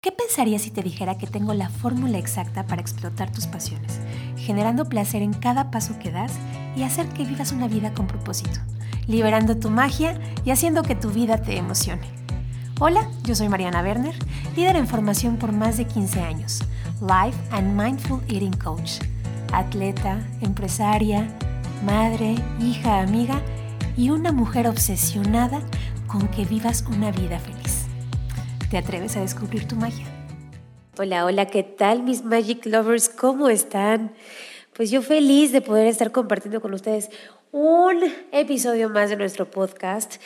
¿Qué pensarías si te dijera que tengo la fórmula exacta para explotar tus pasiones, generando placer en cada paso que das y hacer que vivas una vida con propósito, liberando tu magia y haciendo que tu vida te emocione? Hola, yo soy Mariana Werner, líder en formación por más de 15 años, Life and Mindful Eating Coach, atleta, empresaria, madre, hija, amiga y una mujer obsesionada con que vivas una vida feliz. ¿Te atreves a descubrir tu magia? Hola, hola, ¿qué tal mis Magic Lovers? ¿Cómo están? Pues yo feliz de poder estar compartiendo con ustedes un episodio más de nuestro podcast.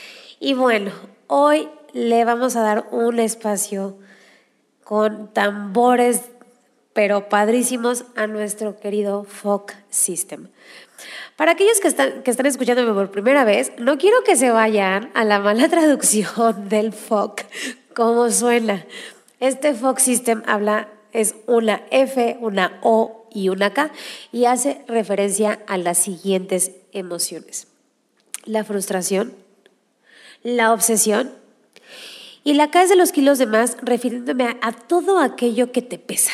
Y bueno, hoy le vamos a dar un espacio con tambores, pero padrísimos, a nuestro querido Folk System. Para aquellos que están, que están escuchándome por primera vez, no quiero que se vayan a la mala traducción del folk ¿Cómo suena? Este Fox System habla, es una F, una O y una K y hace referencia a las siguientes emociones. La frustración, la obsesión y la K de los kilos de más refiriéndome a, todo aquello que te pesa,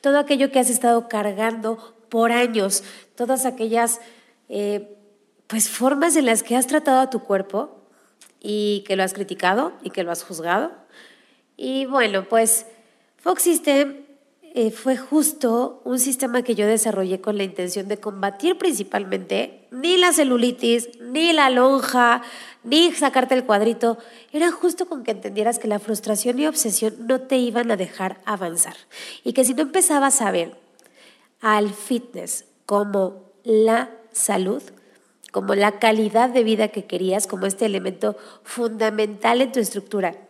todo aquello que has estado cargando por años, todas aquellas eh, pues formas en las que has tratado a tu cuerpo y que lo has criticado y que lo has juzgado y bueno, pues Fox System eh, fue justo un sistema que yo desarrollé con la intención de combatir principalmente ni la celulitis, ni la lonja, ni sacarte el cuadrito. Era justo con que entendieras que la frustración y obsesión no te iban a dejar avanzar. Y que si no empezabas a ver al fitness como la salud, como la calidad de vida que querías, como este elemento fundamental en tu estructura,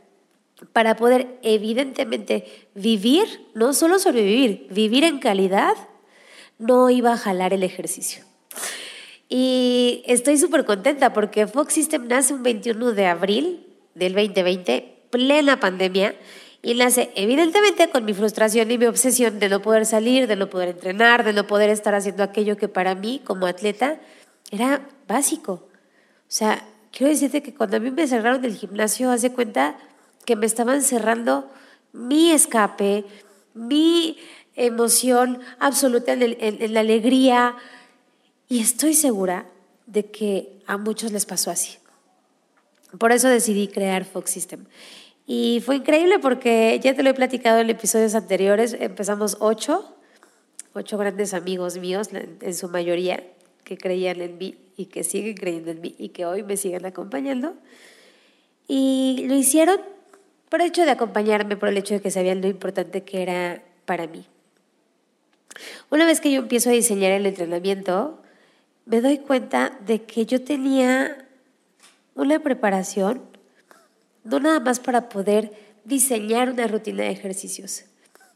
para poder evidentemente vivir, no solo sobrevivir, vivir en calidad, no iba a jalar el ejercicio. Y estoy súper contenta porque Fox System nace un 21 de abril del 2020, plena pandemia, y nace evidentemente con mi frustración y mi obsesión de no poder salir, de no poder entrenar, de no poder estar haciendo aquello que para mí como atleta era básico. O sea, quiero decirte que cuando a mí me cerraron el gimnasio, hace cuenta, que me estaban cerrando mi escape, mi emoción absoluta en, la alegría. Y estoy segura de que a muchos les pasó así. Por eso decidí crear Fox System. Y fue increíble porque ya te lo he platicado en episodios anteriores. Empezamos ocho, ocho grandes amigos míos, en su mayoría, que creían en mí y que siguen creyendo en mí y que hoy me siguen acompañando. Y lo hicieron por el hecho de acompañarme, por el hecho de que sabían lo importante que era para mí. Una vez que yo empiezo a diseñar el entrenamiento, me doy cuenta de que yo tenía una preparación, no nada más para poder diseñar una rutina de ejercicios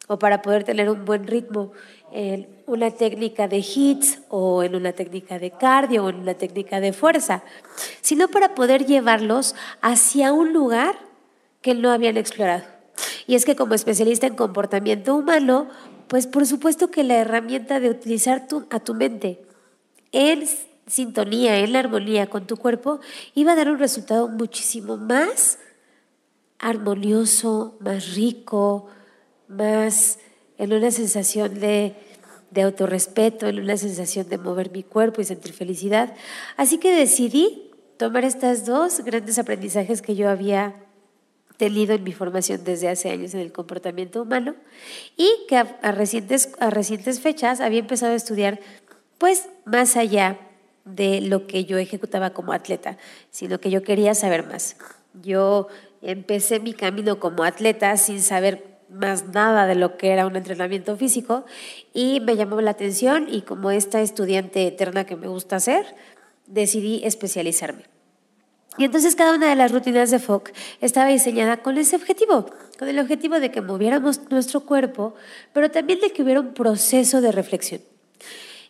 o para poder tener un buen ritmo en una técnica de hits o en una técnica de cardio o en una técnica de fuerza, sino para poder llevarlos hacia un lugar que no habían explorado. Y es que como especialista en comportamiento humano, pues por supuesto que la herramienta de utilizar a tu mente en sintonía, en la armonía con tu cuerpo, iba a dar un resultado muchísimo más armonioso, más rico, más en una sensación de, de autorrespeto, en una sensación de mover mi cuerpo y sentir felicidad. Así que decidí tomar estas dos grandes aprendizajes que yo había tenido en mi formación desde hace años en el comportamiento humano y que a, recientes, a recientes fechas había empezado a estudiar pues más allá de lo que yo ejecutaba como atleta, sino que yo quería saber más. Yo empecé mi camino como atleta sin saber más nada de lo que era un entrenamiento físico y me llamó la atención y como esta estudiante eterna que me gusta hacer, decidí especializarme. Y entonces cada una de las rutinas de FOC estaba diseñada con ese objetivo, con el objetivo de que moviéramos nuestro cuerpo, pero también de que hubiera un proceso de reflexión.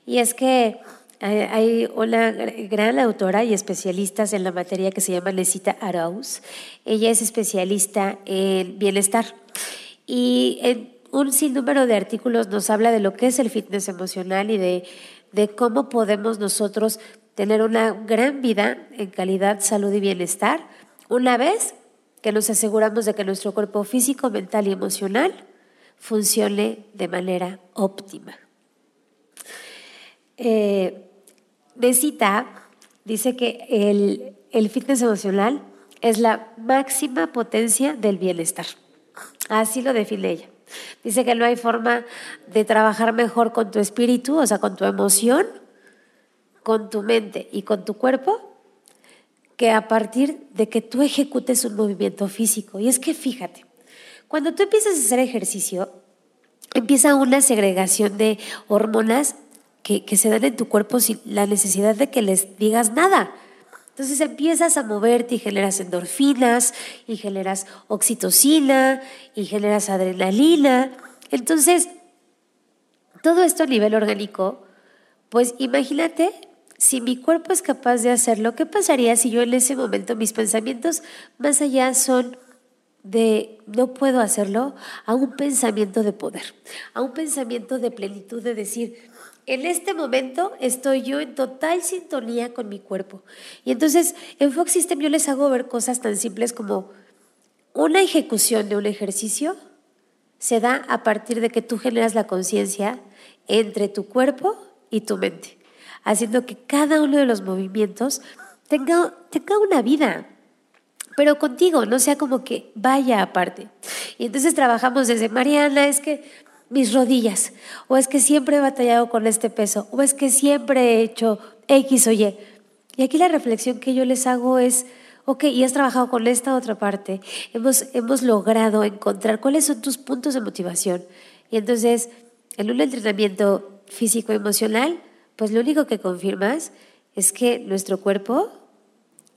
Y es que eh, hay una gran autora y especialista en la materia que se llama Necita Arauz. Ella es especialista en bienestar y en un sinnúmero de artículos nos habla de lo que es el fitness emocional y de, de cómo podemos nosotros tener una gran vida en calidad, salud y bienestar una vez que nos aseguramos de que nuestro cuerpo físico, mental y emocional funcione de manera óptima. Eh, Necita dice que el, el fitness emocional es la máxima potencia del bienestar. Así lo define ella. Dice que no hay forma de trabajar mejor con tu espíritu, o sea, con tu emoción, con tu mente y con tu cuerpo, que a partir de que tú ejecutes un movimiento físico. Y es que fíjate, cuando tú empiezas a hacer ejercicio, empieza una segregación de hormonas que, que se dan en tu cuerpo sin la necesidad de que les digas nada. Entonces empiezas a moverte y generas endorfinas y generas oxitocina y generas adrenalina. Entonces, todo esto a nivel orgánico, pues imagínate si mi cuerpo es capaz de hacerlo, ¿qué pasaría si yo en ese momento mis pensamientos más allá son de no puedo hacerlo a un pensamiento de poder, a un pensamiento de plenitud de decir, en este momento estoy yo en total sintonía con mi cuerpo. Y entonces en Fox System yo les hago ver cosas tan simples como una ejecución de un ejercicio se da a partir de que tú generas la conciencia entre tu cuerpo y tu mente, haciendo que cada uno de los movimientos tenga, tenga una vida, pero contigo, no sea como que vaya aparte. Y entonces trabajamos desde Mariana, es que mis rodillas, o es que siempre he batallado con este peso, o es que siempre he hecho X o Y. Y aquí la reflexión que yo les hago es, ok, y has trabajado con esta otra parte, hemos, hemos logrado encontrar cuáles son tus puntos de motivación. Y entonces, en un entrenamiento físico-emocional, pues lo único que confirmas es que nuestro cuerpo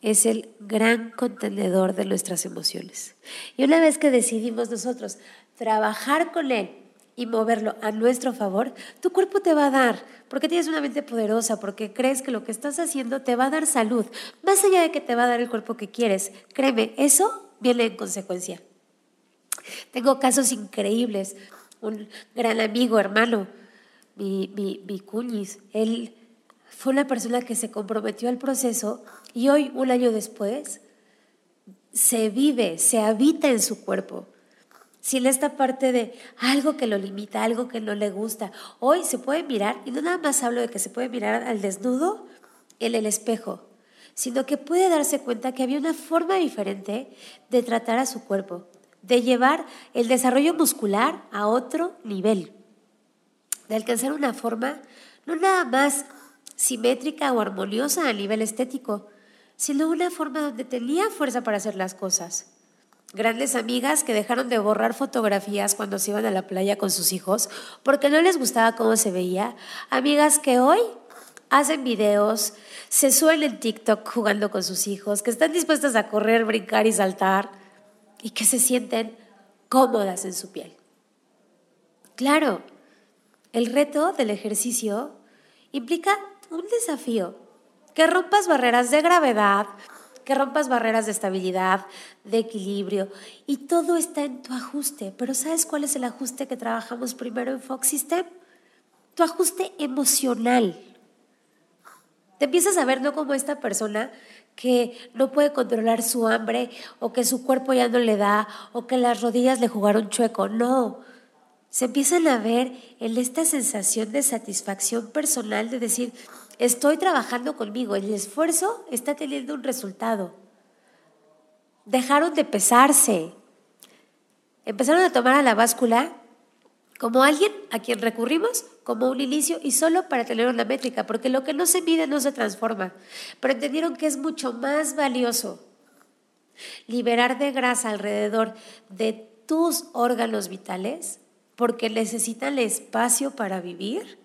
es el gran contenedor de nuestras emociones. Y una vez que decidimos nosotros trabajar con él, y moverlo a nuestro favor, tu cuerpo te va a dar, porque tienes una mente poderosa, porque crees que lo que estás haciendo te va a dar salud, más allá de que te va a dar el cuerpo que quieres. Créeme, eso viene en consecuencia. Tengo casos increíbles. Un gran amigo, hermano, mi, mi, él fue una persona que se comprometió al proceso y hoy, un año después, se vive, se habita en su cuerpo. Sin esta parte de algo que lo limita, algo que no le gusta. Hoy se puede mirar, y no nada más hablo de que se puede mirar al desnudo en el espejo, sino que puede darse cuenta que había una forma diferente de tratar a su cuerpo, de llevar el desarrollo muscular a otro nivel, de alcanzar una forma no nada más simétrica o armoniosa a nivel estético, sino una forma donde tenía fuerza para hacer las cosas grandes amigas que dejaron de borrar fotografías cuando se iban a la playa con sus hijos porque no les gustaba cómo se veía, amigas que hoy hacen videos, se suelen en TikTok jugando con sus hijos, que están dispuestas a correr, brincar y saltar y que se sienten cómodas en su piel. Claro, el reto del ejercicio implica un desafío, que rompas barreras de gravedad, que rompas barreras de estabilidad, de equilibrio y todo está en tu ajuste. Pero ¿sabes cuál es el ajuste que trabajamos primero en Fox System? Tu ajuste emocional. Te empiezas a ver no como esta persona que no puede controlar su hambre o que su cuerpo ya no le da o que las rodillas le jugaron chueco. No. Se empiezan a ver en esta sensación de satisfacción personal de decir, Estoy trabajando conmigo, el esfuerzo está teniendo un resultado. Dejaron de pesarse. Empezaron a tomar a la báscula como alguien a quien recurrimos como un inicio y solo para tener una métrica, porque lo que no se mide no se transforma. Pero entendieron que es mucho más valioso liberar de grasa alrededor de tus órganos vitales, porque necesitan el espacio para vivir,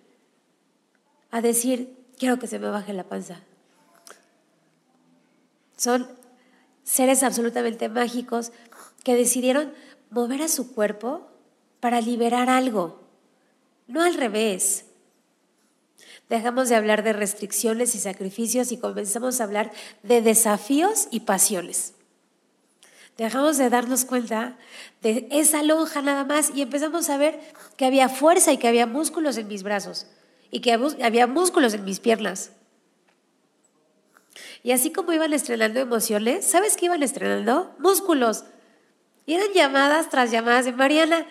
a decir, quiero que se me baje la panza. Son seres absolutamente mágicos que decidieron mover a su cuerpo para liberar algo, no al revés. Dejamos de hablar de restricciones y sacrificios y comenzamos a hablar de desafíos y pasiones. Dejamos de darnos cuenta de esa lonja nada más y empezamos a ver que había fuerza y que había músculos en mis brazos y que había músculos en mis piernas. Y así como iban estrenando emociones, ¿sabes qué iban estrenando? Músculos. Y eran llamadas tras llamadas de Mariana.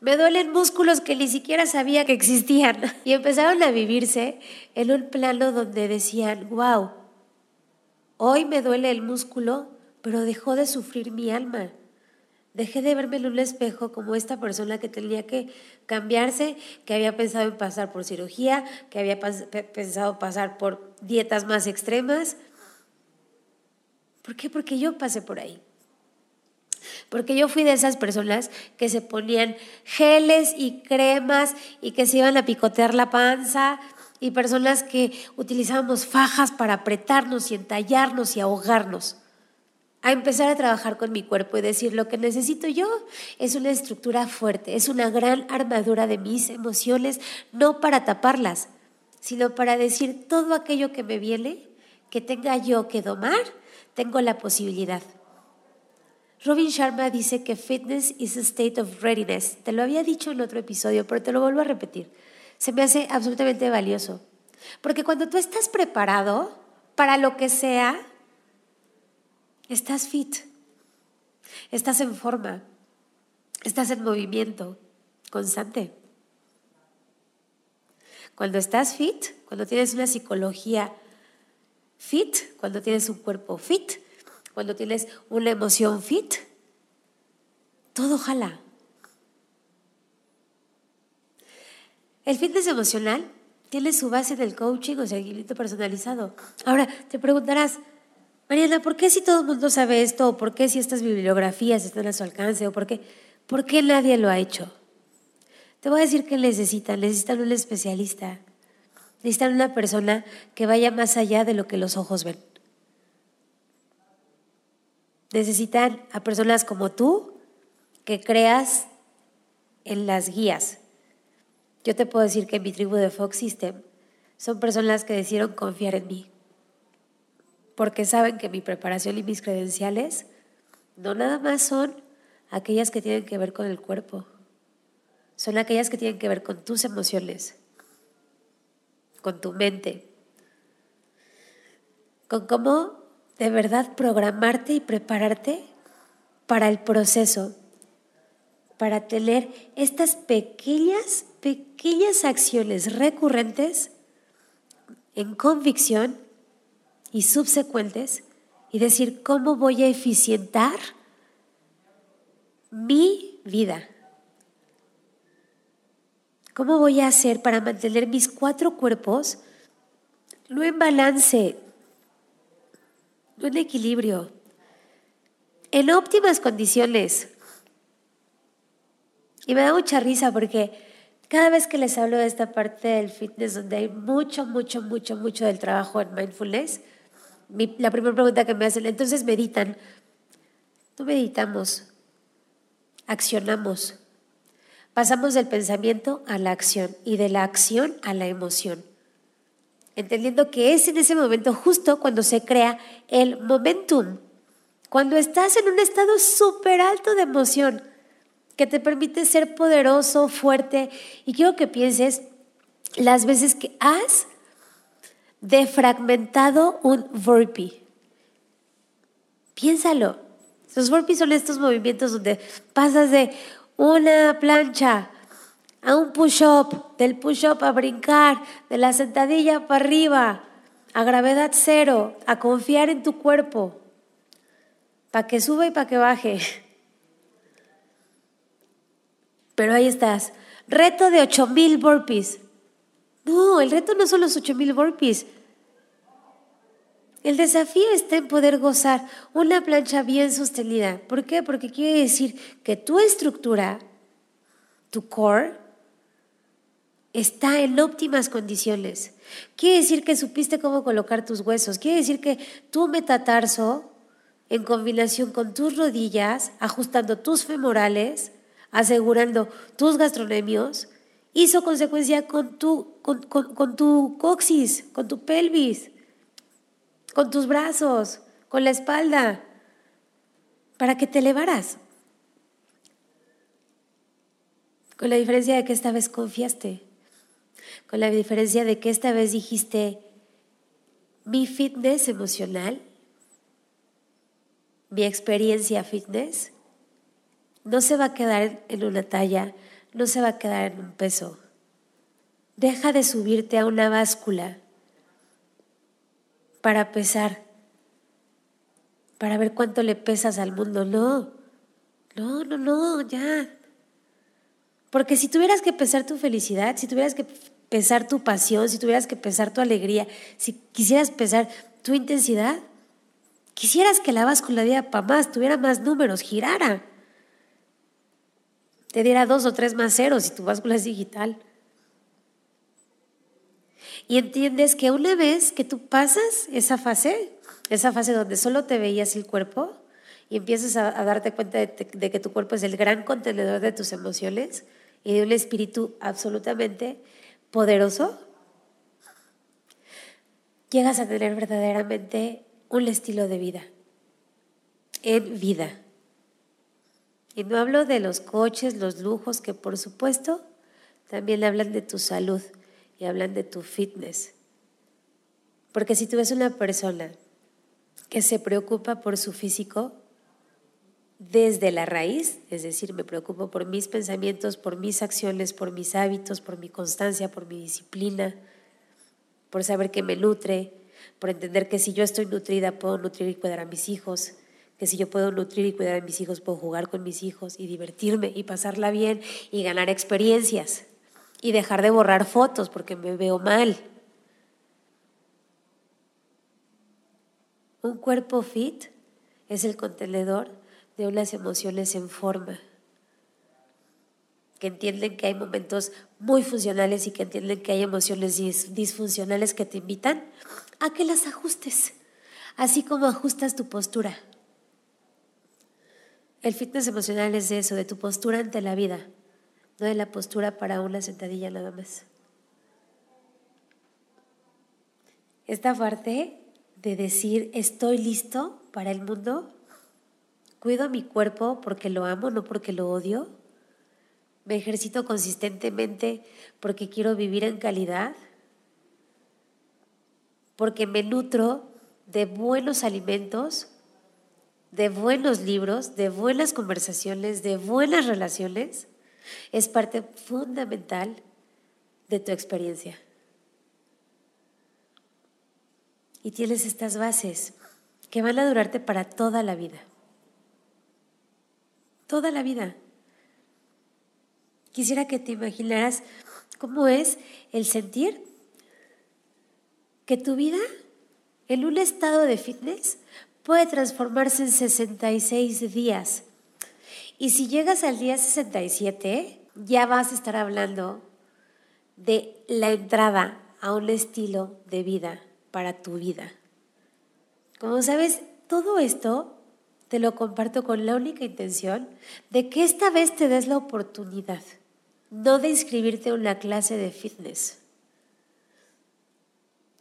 Me duelen músculos que ni siquiera sabía que existían. Y empezaron a vivirse en un plano donde decían, wow, hoy me duele el músculo, pero dejó de sufrir mi alma. Dejé de verme en un espejo como esta persona que tenía que cambiarse, que había pensado en pasar por cirugía, que había pensado pasar por dietas más extremas. ¿Por qué? Porque yo pasé por ahí. Porque yo fui de esas personas que se ponían geles y cremas y que se iban a picotear la panza y personas que utilizábamos fajas para apretarnos y entallarnos y ahogarnos a empezar a trabajar con mi cuerpo y decir lo que necesito yo es una estructura fuerte, es una gran armadura de mis emociones, no para taparlas, sino para decir todo aquello que me viene, que tenga yo que domar, tengo la posibilidad. Robin Sharma dice que fitness is a state of readiness. Te lo había dicho en otro episodio, pero te lo vuelvo a repetir. Se me hace absolutamente valioso. Porque cuando tú estás preparado para lo que sea, Estás fit, estás en forma, estás en movimiento constante. Cuando estás fit, cuando tienes una psicología fit, cuando tienes un cuerpo fit, cuando tienes una emoción fit, todo jala. El fitness emocional tiene su base en el coaching o seguimiento personalizado. Ahora, te preguntarás, Mariana, ¿por qué si todo el mundo sabe esto? ¿O por qué si estas bibliografías están a su alcance? ¿O por qué, por qué nadie lo ha hecho? Te voy a decir que necesitan. Necesitan un especialista. Necesitan una persona que vaya más allá de lo que los ojos ven. Necesitan a personas como tú que creas en las guías. Yo te puedo decir que en mi tribu de Fox System son personas que decidieron confiar en mí porque saben que mi preparación y mis credenciales no nada más son aquellas que tienen que ver con el cuerpo, son aquellas que tienen que ver con tus emociones, con tu mente, con cómo de verdad programarte y prepararte para el proceso, para tener estas pequeñas, pequeñas acciones recurrentes en convicción y subsecuentes y decir cómo voy a eficientar mi vida. ¿Cómo voy a hacer para mantener mis cuatro cuerpos no en balance, no en equilibrio, en óptimas condiciones? Y me da mucha risa porque cada vez que les hablo de esta parte del fitness donde hay mucho, mucho, mucho, mucho del trabajo en mindfulness, la primera pregunta que me hacen, entonces meditan. No meditamos, accionamos. Pasamos del pensamiento a la acción y de la acción a la emoción. Entendiendo que es en ese momento justo cuando se crea el momentum. Cuando estás en un estado súper alto de emoción que te permite ser poderoso, fuerte. Y quiero que pienses las veces que has defragmentado un burpee. Piénsalo. Los burpees son estos movimientos donde pasas de una plancha a un push-up, del push-up a brincar, de la sentadilla para arriba, a gravedad cero, a confiar en tu cuerpo, para que suba y para que baje. Pero ahí estás. Reto de 8000 burpees. No, el reto no son los 8000 burpees. El desafío está en poder gozar una plancha bien sostenida. ¿Por qué? Porque quiere decir que tu estructura, tu core, está en óptimas condiciones. Quiere decir que supiste cómo colocar tus huesos. Quiere decir que tu metatarso, en combinación con tus rodillas, ajustando tus femorales, asegurando tus gastronemios, hizo consecuencia con tu, con, con tu coxis, con tu pelvis con tus brazos, con la espalda, para que te elevaras. Con la diferencia de que esta vez confiaste, con la diferencia de que esta vez dijiste, mi fitness emocional, mi experiencia fitness, no se va a quedar en una talla, no se va a quedar en un peso. Deja de subirte a una báscula para pesar, para ver cuánto le pesas al mundo. No, no, no, no, ya. Porque si tuvieras que pesar tu felicidad, si tuvieras que pesar tu pasión, si tuvieras que pesar tu alegría, si quisieras pesar tu intensidad, quisieras que la báscula diera para más, tuviera más números, girara. Te diera dos o tres más ceros si tu báscula es digital. Y entiendes que una vez que tú pasas esa fase, esa fase donde solo te veías el cuerpo y empiezas a, darte cuenta de, de que tu cuerpo es el gran contenedor de tus emociones y de un espíritu absolutamente poderoso, llegas a tener verdaderamente un estilo de vida, en vida. Y no hablo de los coches, los lujos, que por supuesto también hablan de tu salud y hablan de tu fitness. Porque si tú ves una persona que se preocupa por su físico desde la raíz, es decir, me preocupo por mis pensamientos, por mis acciones, por mis hábitos, por mi constancia, por mi disciplina, por saber que me nutre, por entender que si yo estoy nutrida puedo nutrir y cuidar a mis hijos, que si yo puedo nutrir y cuidar a mis hijos puedo jugar con mis hijos y divertirme y pasarla bien y ganar experiencias y dejar de borrar fotos porque me veo mal. Un cuerpo fit es el contenedor de unas emociones en forma, que entienden que hay momentos muy funcionales y que entienden que hay emociones disfuncionales que te invitan a que las ajustes, así como ajustas tu postura. El fitness emocional es eso, de tu postura ante la vida no de la postura para una sentadilla nada más. Esta parte de decir estoy listo para el mundo, cuido mi cuerpo porque lo amo, no porque lo odio, me ejercito consistentemente porque quiero vivir en calidad, porque me nutro de buenos alimentos, de buenos libros, de buenas conversaciones, de buenas relaciones es parte fundamental de tu experiencia. Y tienes estas bases que van a durarte para toda la vida. Toda la vida. Quisiera que te imaginaras cómo es el sentir que tu vida en un estado de fitness puede transformarse en 66 días y si llegas al día 67, ya vas a estar hablando de la entrada a un estilo de vida para tu vida. Como sabes, todo esto te lo comparto con la única intención de que esta vez te des la oportunidad, no de inscribirte a una clase de fitness,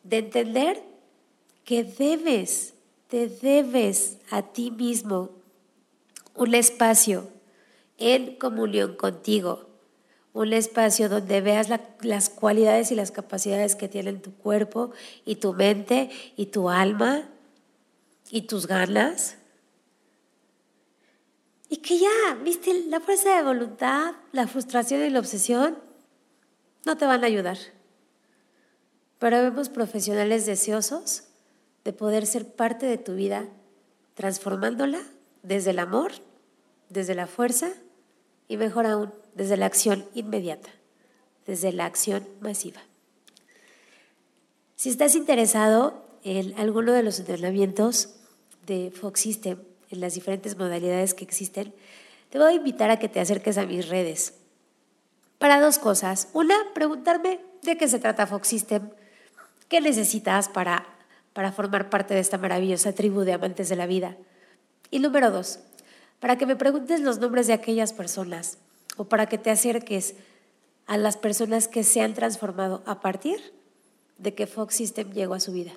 de entender que debes, te debes a ti mismo un espacio en comunión contigo, un espacio donde veas las cualidades y las capacidades que tienen tu cuerpo y tu mente y tu alma y tus ganas. Y que ya, viste, la fuerza de voluntad, la frustración y la obsesión no te van a ayudar. Pero vemos profesionales deseosos de poder ser parte de tu vida, transformándola desde el amor, desde la fuerza y mejor aún, desde la acción inmediata, desde la acción masiva. Si estás interesado en alguno de los entrenamientos de Fox System, en las diferentes modalidades que existen, te voy a invitar a que te acerques a mis redes. Para dos cosas. Una, preguntarme de qué se trata Fox System, qué necesitas para, para formar parte de esta maravillosa tribu de amantes de la vida. Y número dos, para que me preguntes los nombres de aquellas personas o para que te acerques a las personas que se han transformado a partir de que Fox System llegó a su vida.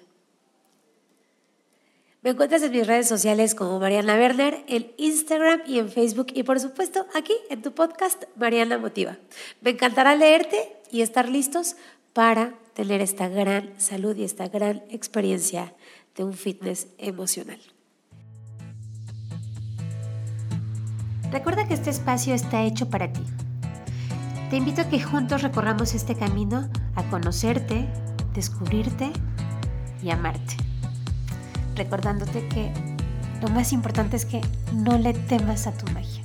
Me encuentras en mis redes sociales como Mariana Werner, en Instagram y en Facebook y por supuesto aquí en tu podcast Mariana Motiva. Me encantará leerte y estar listos para tener esta gran salud y esta gran experiencia de un fitness emocional. Recuerda que este espacio está hecho para ti. Te invito a que juntos recorramos este camino a conocerte, descubrirte y amarte. Recordándote que lo más importante es que no le temas a tu magia.